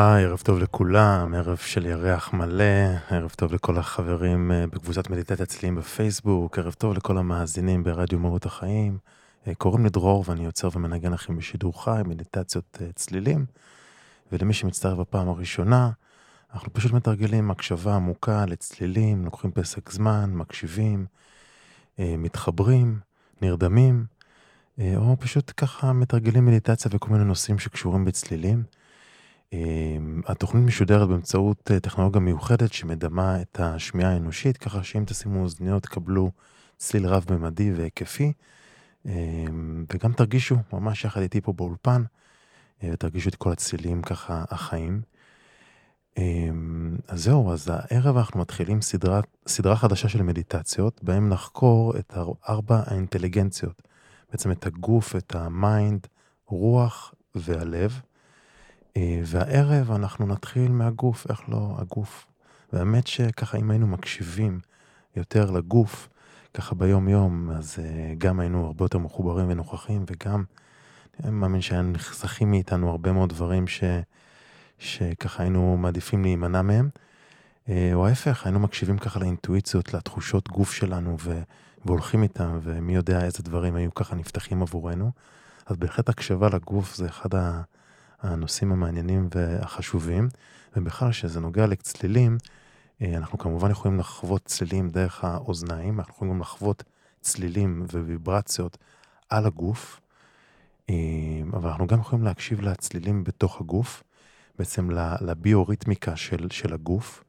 היי, ערב טוב לכולם, ערב של ירח מלא, ערב טוב לכל החברים אה, בקבוצת מדיטת הצלילים בפייסבוק, ערב טוב לכל המאזינים ברדיו מהות החיים. אה, קוראים לי דרור ואני יוצר ומנגן לכם בשידור חי, מדיטציות אה, צלילים. ולמי שמצטרף בפעם הראשונה, אנחנו פשוט מתרגלים הקשבה עמוקה לצלילים, לוקחים פסק זמן, מקשיבים, מתחברים, נרדמים, או פשוט ככה מתרגלים מדיטציה וכל מיני נושאים שקשורים בצלילים. אמ, התוכנית משודרת באמצעות אה, טכנולוגיה מיוחדת שמדמה את השמיעה האנושית, ככה שאם תשימו אוזניות תקבלו צליל רב-ממדי והיקפי, אמ, וגם תרגישו ממש יחד איתי פה באולפן, אה, ותרגישו את כל הצלילים ככה החיים. אמ, אז זהו, אז הערב אנחנו מתחילים סדרה, סדרה חדשה של מדיטציות, בהם נחקור את ארבע האינטליגנציות, בעצם את הגוף, את ה mind, רוח והלב. אה, והערב אנחנו נתחיל מהגוף, איך לא, הגוף. והאמת שככה אם היינו מקשיבים יותר לגוף, ככה ביום יום, אז אה, גם היינו הרבה יותר מחוברים ונוכחים, וגם אני מאמין שהיו נחסכים מאיתנו הרבה מאוד דברים ש, שככה היינו מעדיפים להימנע מהם. אה, או ההפך, היינו מקשיבים ככה לאינטואיציות, לתחושות גוף שלנו, ו, והולכים איתם, ומי יודע איזה דברים היו ככה נפתחים עבורנו. אז בהחלט הקשבה לגוף זה אחד ה... הנושאים המעניינים והחשובים, ובכלל כשזה נוגע לצלילים, אה, אנחנו כמובן יכולים לחוות צלילים דרך האוזניים, אנחנו יכולים גם לחוות צלילים וויברציות על הגוף, אה, אבל אנחנו גם יכולים להקשיב לצלילים בתוך הגוף, בעצם לביוריתמיקה של, של הגוף,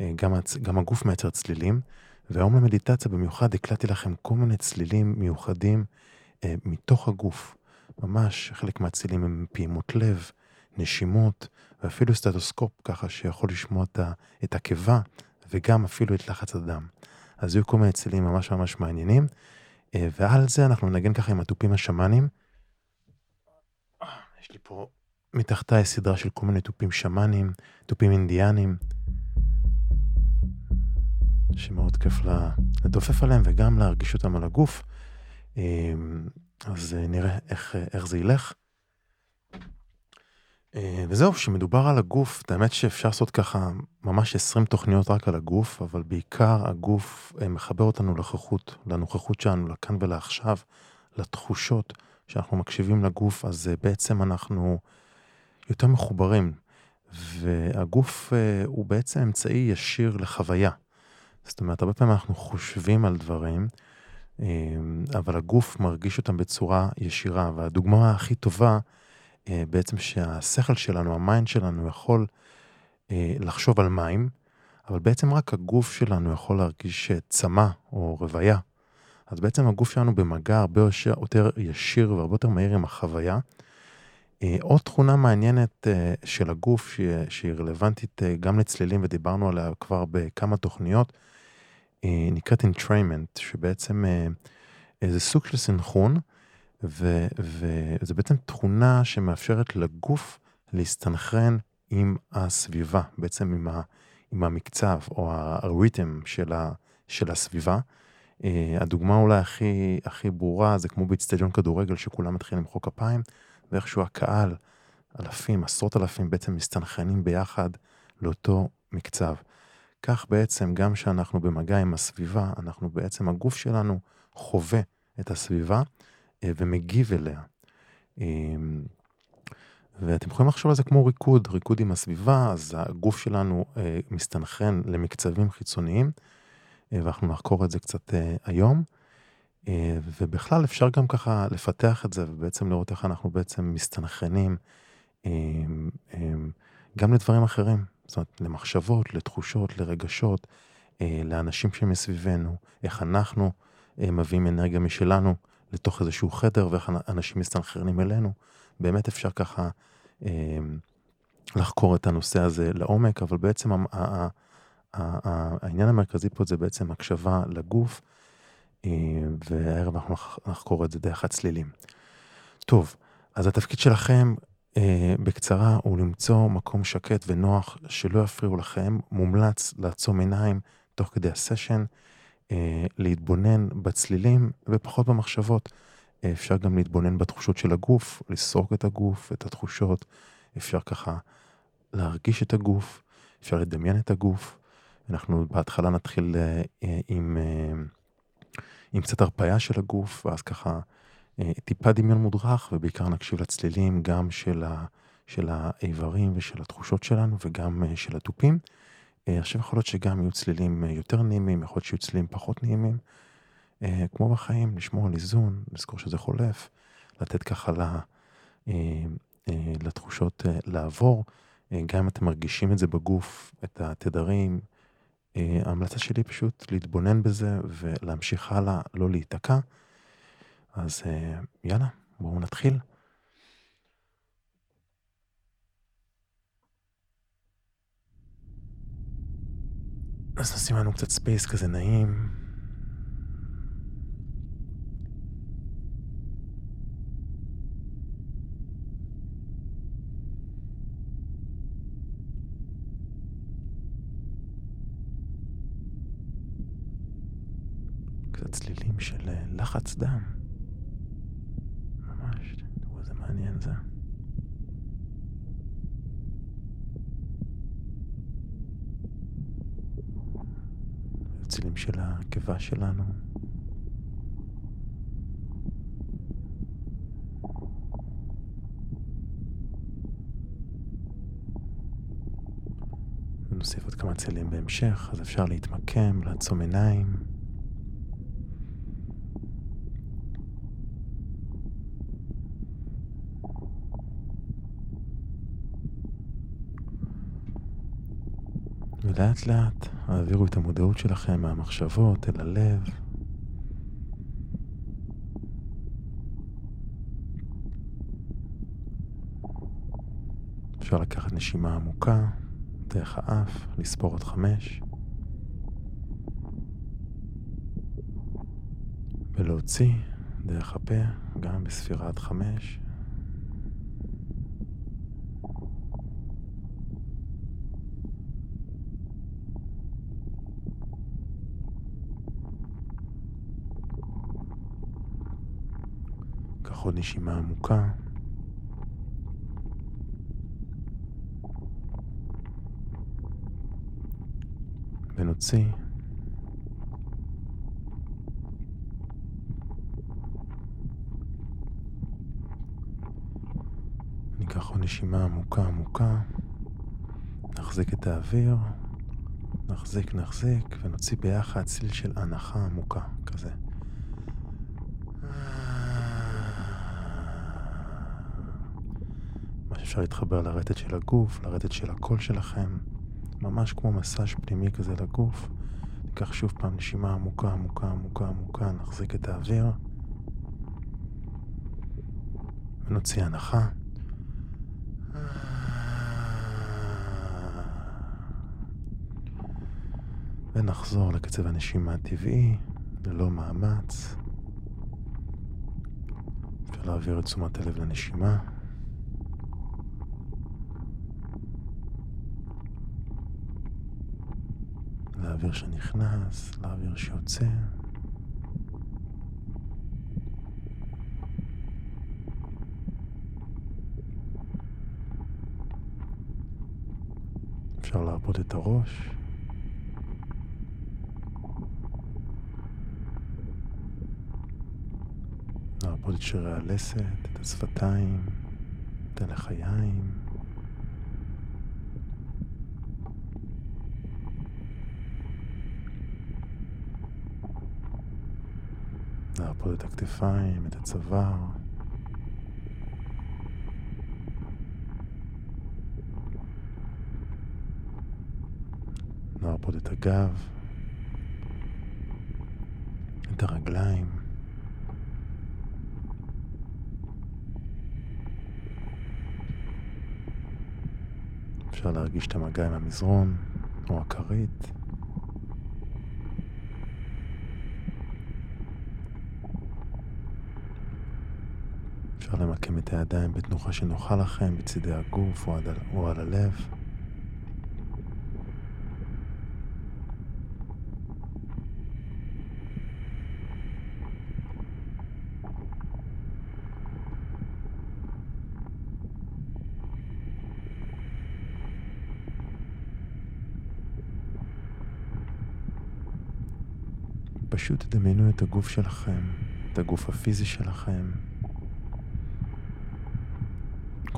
אה, גם, גם הגוף מייצר צלילים, והיום למדיטציה במיוחד הקלטתי לכם כל מיני צלילים מיוחדים מתוך הגוף. ממש חלק מהצלילים הם פעימות לב, נשימות, ואפילו סטטוסקופ ככה שיכול לשמוע את הקיבה, וגם אפילו את לחץ הדם. אז יהיו כל מיני צלילים ממש ממש מעניינים, אה, ועל זה אנחנו נגן ככה עם התופים השמאנים. יש לי פה מתחתיי סדרה של כל מיני תופים שמאנים, תופים אינדיאנים, שמאוד כיף לדופף עליהם וגם להרגיש אותם על הגוף. אז אה, נראה איך, אה, איך זה ילך. אה, וזהו, כשמדובר על הגוף, את האמת שאפשר לעשות ככה ממש 20 תוכניות רק על הגוף, אבל בעיקר הגוף מחבר אותנו לנוכחות, לנוכחות שלנו, לכאן ולעכשיו, לתחושות שאנחנו מקשיבים לגוף, אז בעצם אנחנו יותר מחוברים. והגוף הוא בעצם אמצעי ישיר לחוויה. זאת אומרת, הרבה פעמים אנחנו חושבים על דברים, אבל הגוף מרגיש אותם בצורה ישירה, והדוגמה הכי טובה, אה, בעצם שהשכל שלנו, ה mind שלנו יכול אה, לחשוב על מים, אבל בעצם רק הגוף שלנו יכול להרגיש צמא או רוויה. אז בעצם הגוף שלנו במגע הרבה יותר ישיר והרבה יותר מהיר עם החוויה. אה, עוד תכונה מעניינת של הגוף שהיא רלוונטית גם לצלילים ודיברנו עליה כבר בכמה תוכניות, אה, נקראת entrainment, שבעצם אה, זה סוג של סנכרון, וזה בעצם תכונה שמאפשרת לגוף להסתנכרן עם הסביבה, בעצם עם, ה, עם המקצב או הריתם של, ה, של הסביבה. Uh, הדוגמה אולי הכי, הכי ברורה זה כמו באצטדיון כדורגל שכולם מתחילים למחוא כפיים, ואיכשהו הקהל, אלפים, עשרות אלפים בעצם מסתנכרנים ביחד לאותו מקצב. כך בעצם גם כשאנחנו במגע עם הסביבה, אנחנו בעצם, הגוף שלנו חווה את הסביבה אה, ומגיב אליה. אמ, ואתם יכולים לחשוב על זה כמו ריקוד, ריקוד עם הסביבה, אז הגוף שלנו אה, מסתנכרן למקצבים חיצוניים, אה, ואנחנו נחקור את זה קצת היום. ובכלל אפשר גם ככה לפתח את זה ובעצם לראות איך אנחנו בעצם מסתנכרנים אמ, אמ, גם לדברים אחרים. זאת אומרת, למחשבות, לתחושות, לרגשות, אה, לאנשים שמסביבנו, איך אנחנו אה, מביאים אנרגיה משלנו לתוך איזשהו חדר, ואיך אנשים מסתנכרנים אלינו. באמת אפשר ככה אה, לחקור את הנושא הזה לעומק, אבל בעצם העניין המרכזי פה זה בעצם הקשבה לגוף, והערב אנחנו נחקור את זה דרך הצלילים. טוב, אז התפקיד שלכם אה, בקצרה הוא למצוא מקום שקט ונוח שלא יפריעו לכם. מומלץ לעצום עיניים תוך כדי הסשן, אה, להתבונן בצלילים ופחות במחשבות. אה, אפשר גם להתבונן בתחושות של הגוף, לסרוק את הגוף, את התחושות. אפשר ככה להרגיש את הגוף, אפשר לדמיין את הגוף. אנחנו בהתחלה נתחיל אה, עם, אה, עם קצת הרפאיה של הגוף, ואז ככה טיפה דמיון מודרך, ובעיקר נקשיב לצלילים גם של, ה, של האיברים ושל התחושות שלנו, וגם אה, של התופים. אה, עכשיו יכול להיות שגם יהיו צלילים יותר נעימים, יכול להיות שיהיו צלילים פחות נעימים. כמו בחיים, לשמור על איזון, לזכור שזה חולף, לתת ככה לה, לתחושות לעבור. גם אם אתם מרגישים את זה בגוף, את התדרים, ההמלצה שלי פשוט להתבונן בזה ולהמשיך הלאה, לא להיתקע. אז אה, יאללה, בואו נתחיל. אז נשים לנו קצת ספייס כזה נעים. קצת צלילים של אה, לחץ דם. מעניין זה. הצלילים של הקיבה שלנו. נוסיף עוד כמה צלילים בהמשך, אז אפשר להתמקם, לעצום עיניים. ולאט לאט העבירו את המודעות שלכם מהמחשבות אל הלב. אפשר לקחת נשימה עמוקה דרך האף, לספור עד חמש. ולהוציא דרך הפה, גם בספירה עד חמש. עוד נשימה עמוקה. ונוציא. ניקח עוד נשימה עמוקה עמוקה, נחזיק את האוויר, נחזיק נחזיק ונוציא ביחד צליל של הנחה עמוקה כזה. אפשר להתחבר לרטט של הגוף, לרטט של הקול שלכם, ממש כמו מסאז' פנימי כזה לגוף. ניקח שוב פעם נשימה עמוקה, עמוקה, עמוקה, עמוקה, נחזיק את האוויר. ונוציא הנחה. ונחזור לקצב הנשימה הטבעי, ללא מאמץ. אפשר להעביר את תשומת הלב לנשימה. לאוויר שנכנס, לאוויר שיוצא. אפשר להרפות את הראש. להרפות את שרירי הלסת, את השפתיים, את הלחיים. להרפות את הכתפיים, את הצוואר. להרפות את הגב, את הרגליים. אפשר להרגיש את המגע עם המזרון או הכרית. אפשר למקם את הידיים בתנוחה שנוחה לכם, בצידי הגוף או, על, או על הלב. פשוט תדמיינו את הגוף שלכם, את הגוף הפיזי שלכם.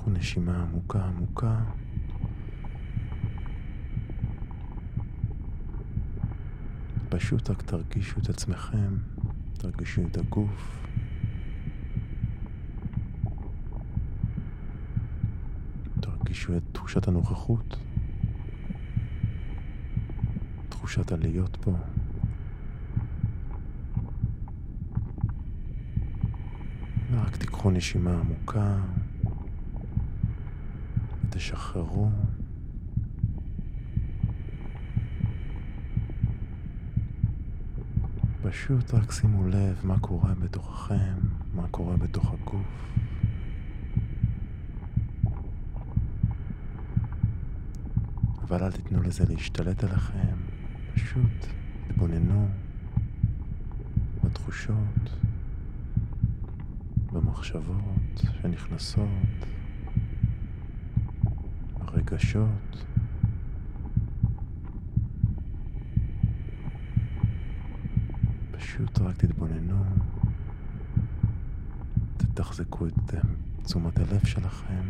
קחו נשימה עמוקה עמוקה. פשוט רק תרגישו את עצמכם, תרגישו את הגוף. תרגישו את תחושת הנוכחות, תחושת הלהיות פה. ורק תיקחו נשימה עמוקה ותשחררו. פשוט רק שימו לב מה קורה בתוככם, מה קורה בתוך הגוף. אבל אל תיתנו לזה להשתלט עליכם, פשוט תתבוננו בתחושות. במחשבות שנכנסות, ברגשות. פשוט רק תתבוננו, תתחזקו את תשומת הלב שלכם.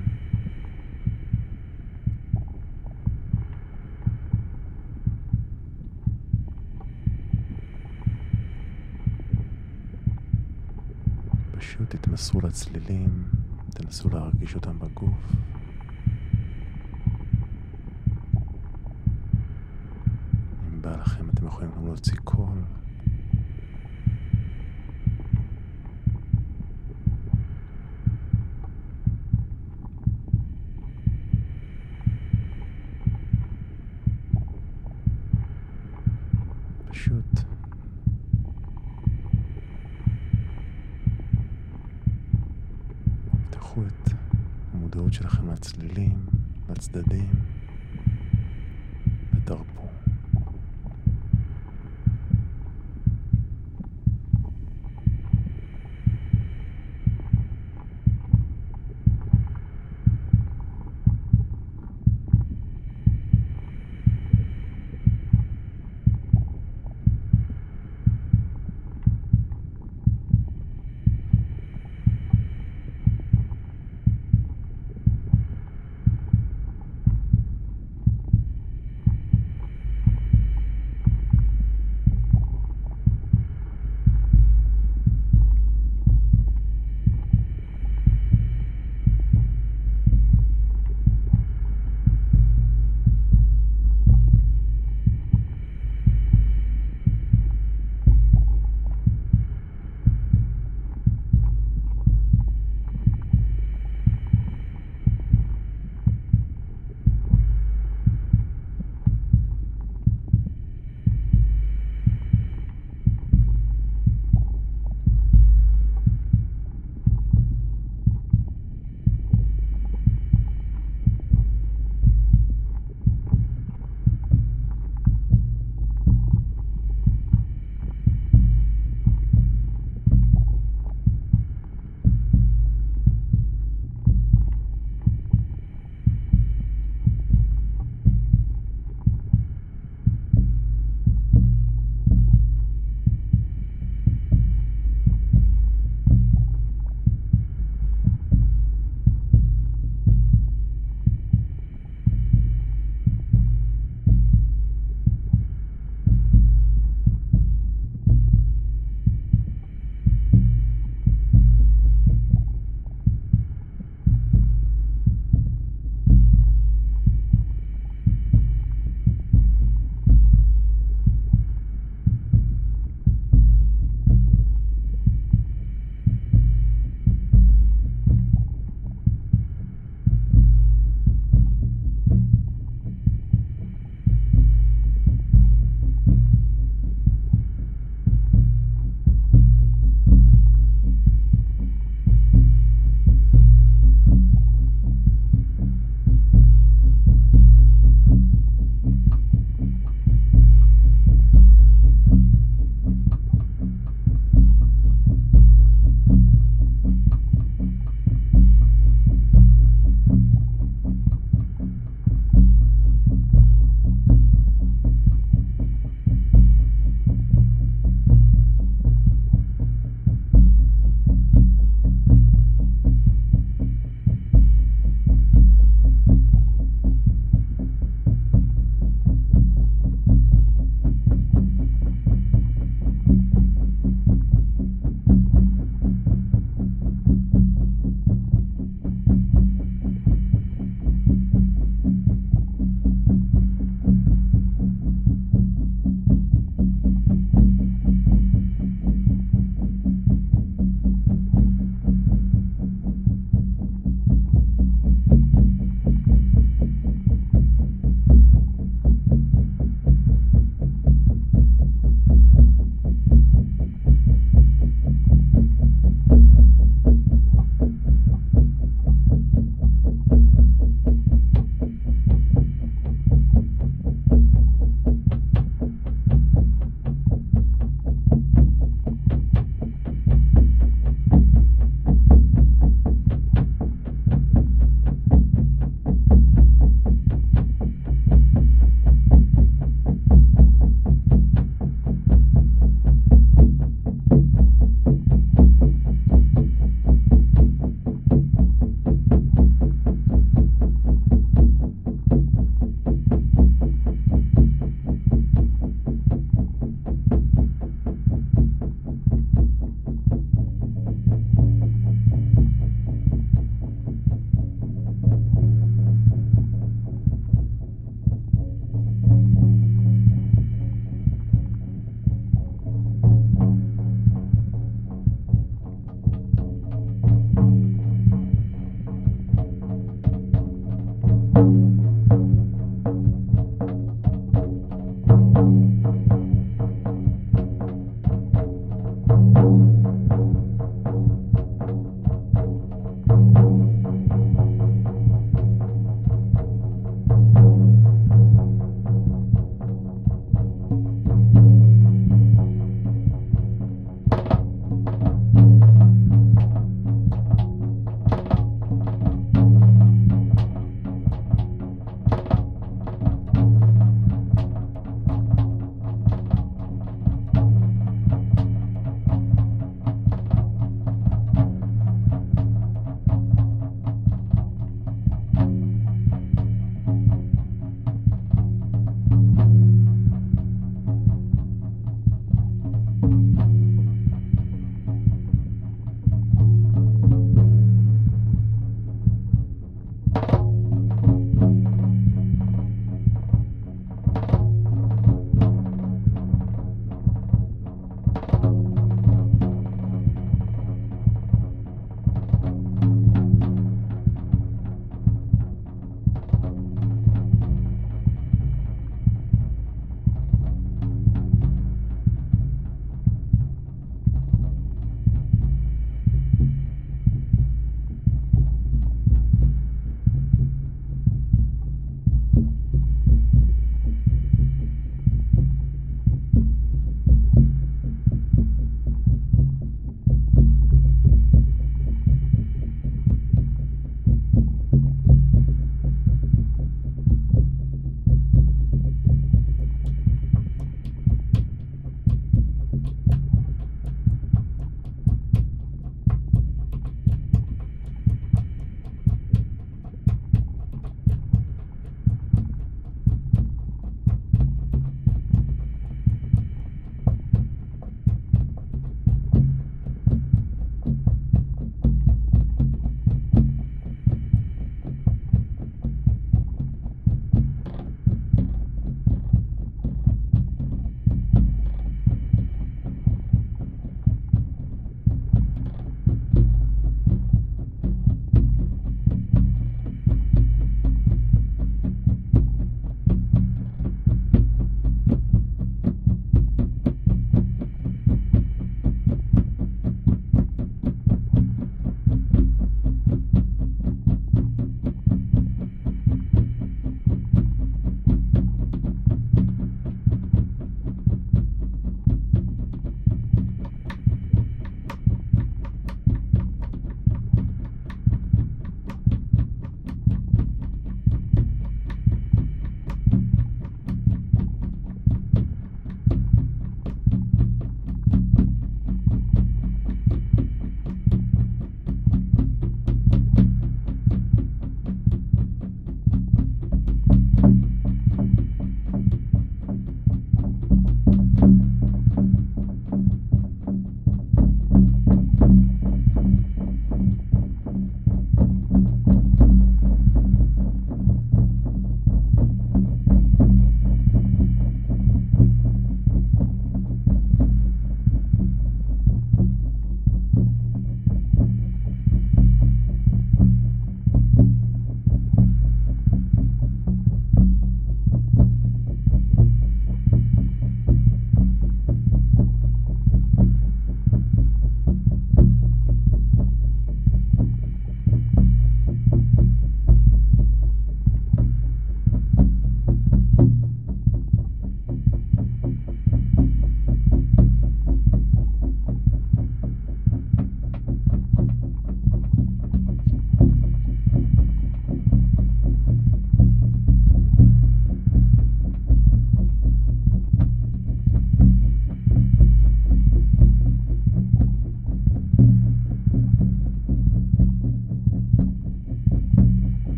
פשוט תתמסרו לצלילים, תנסו להרגיש אותם בגוף. בא לכם אתם יכולים גם להוציא קול. שלכם לצלילים, לצדדים,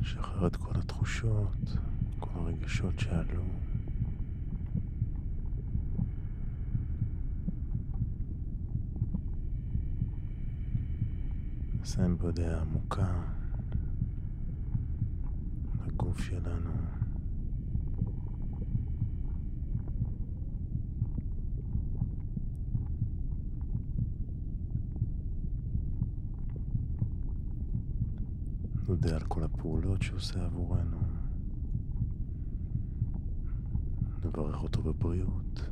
לשחרר את כל התחושות, כל הרגשות שעלו. נסיים בהודעה עמוקה לגוף שלנו. נודה על כל הפעולות שהוא עושה עבורנו. נברך אותו בבריאות.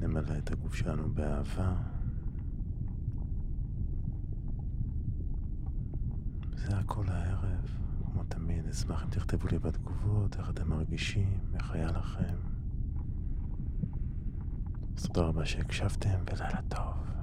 נמלא את הגוף שלנו באהבה. זה הכל הערב. כמו תמיד, אשמח אם תכתבו לי בתגובות איך אתם מרגישים, איך היה לכם. אז תודה רבה שהקשבתם ולילה טוב.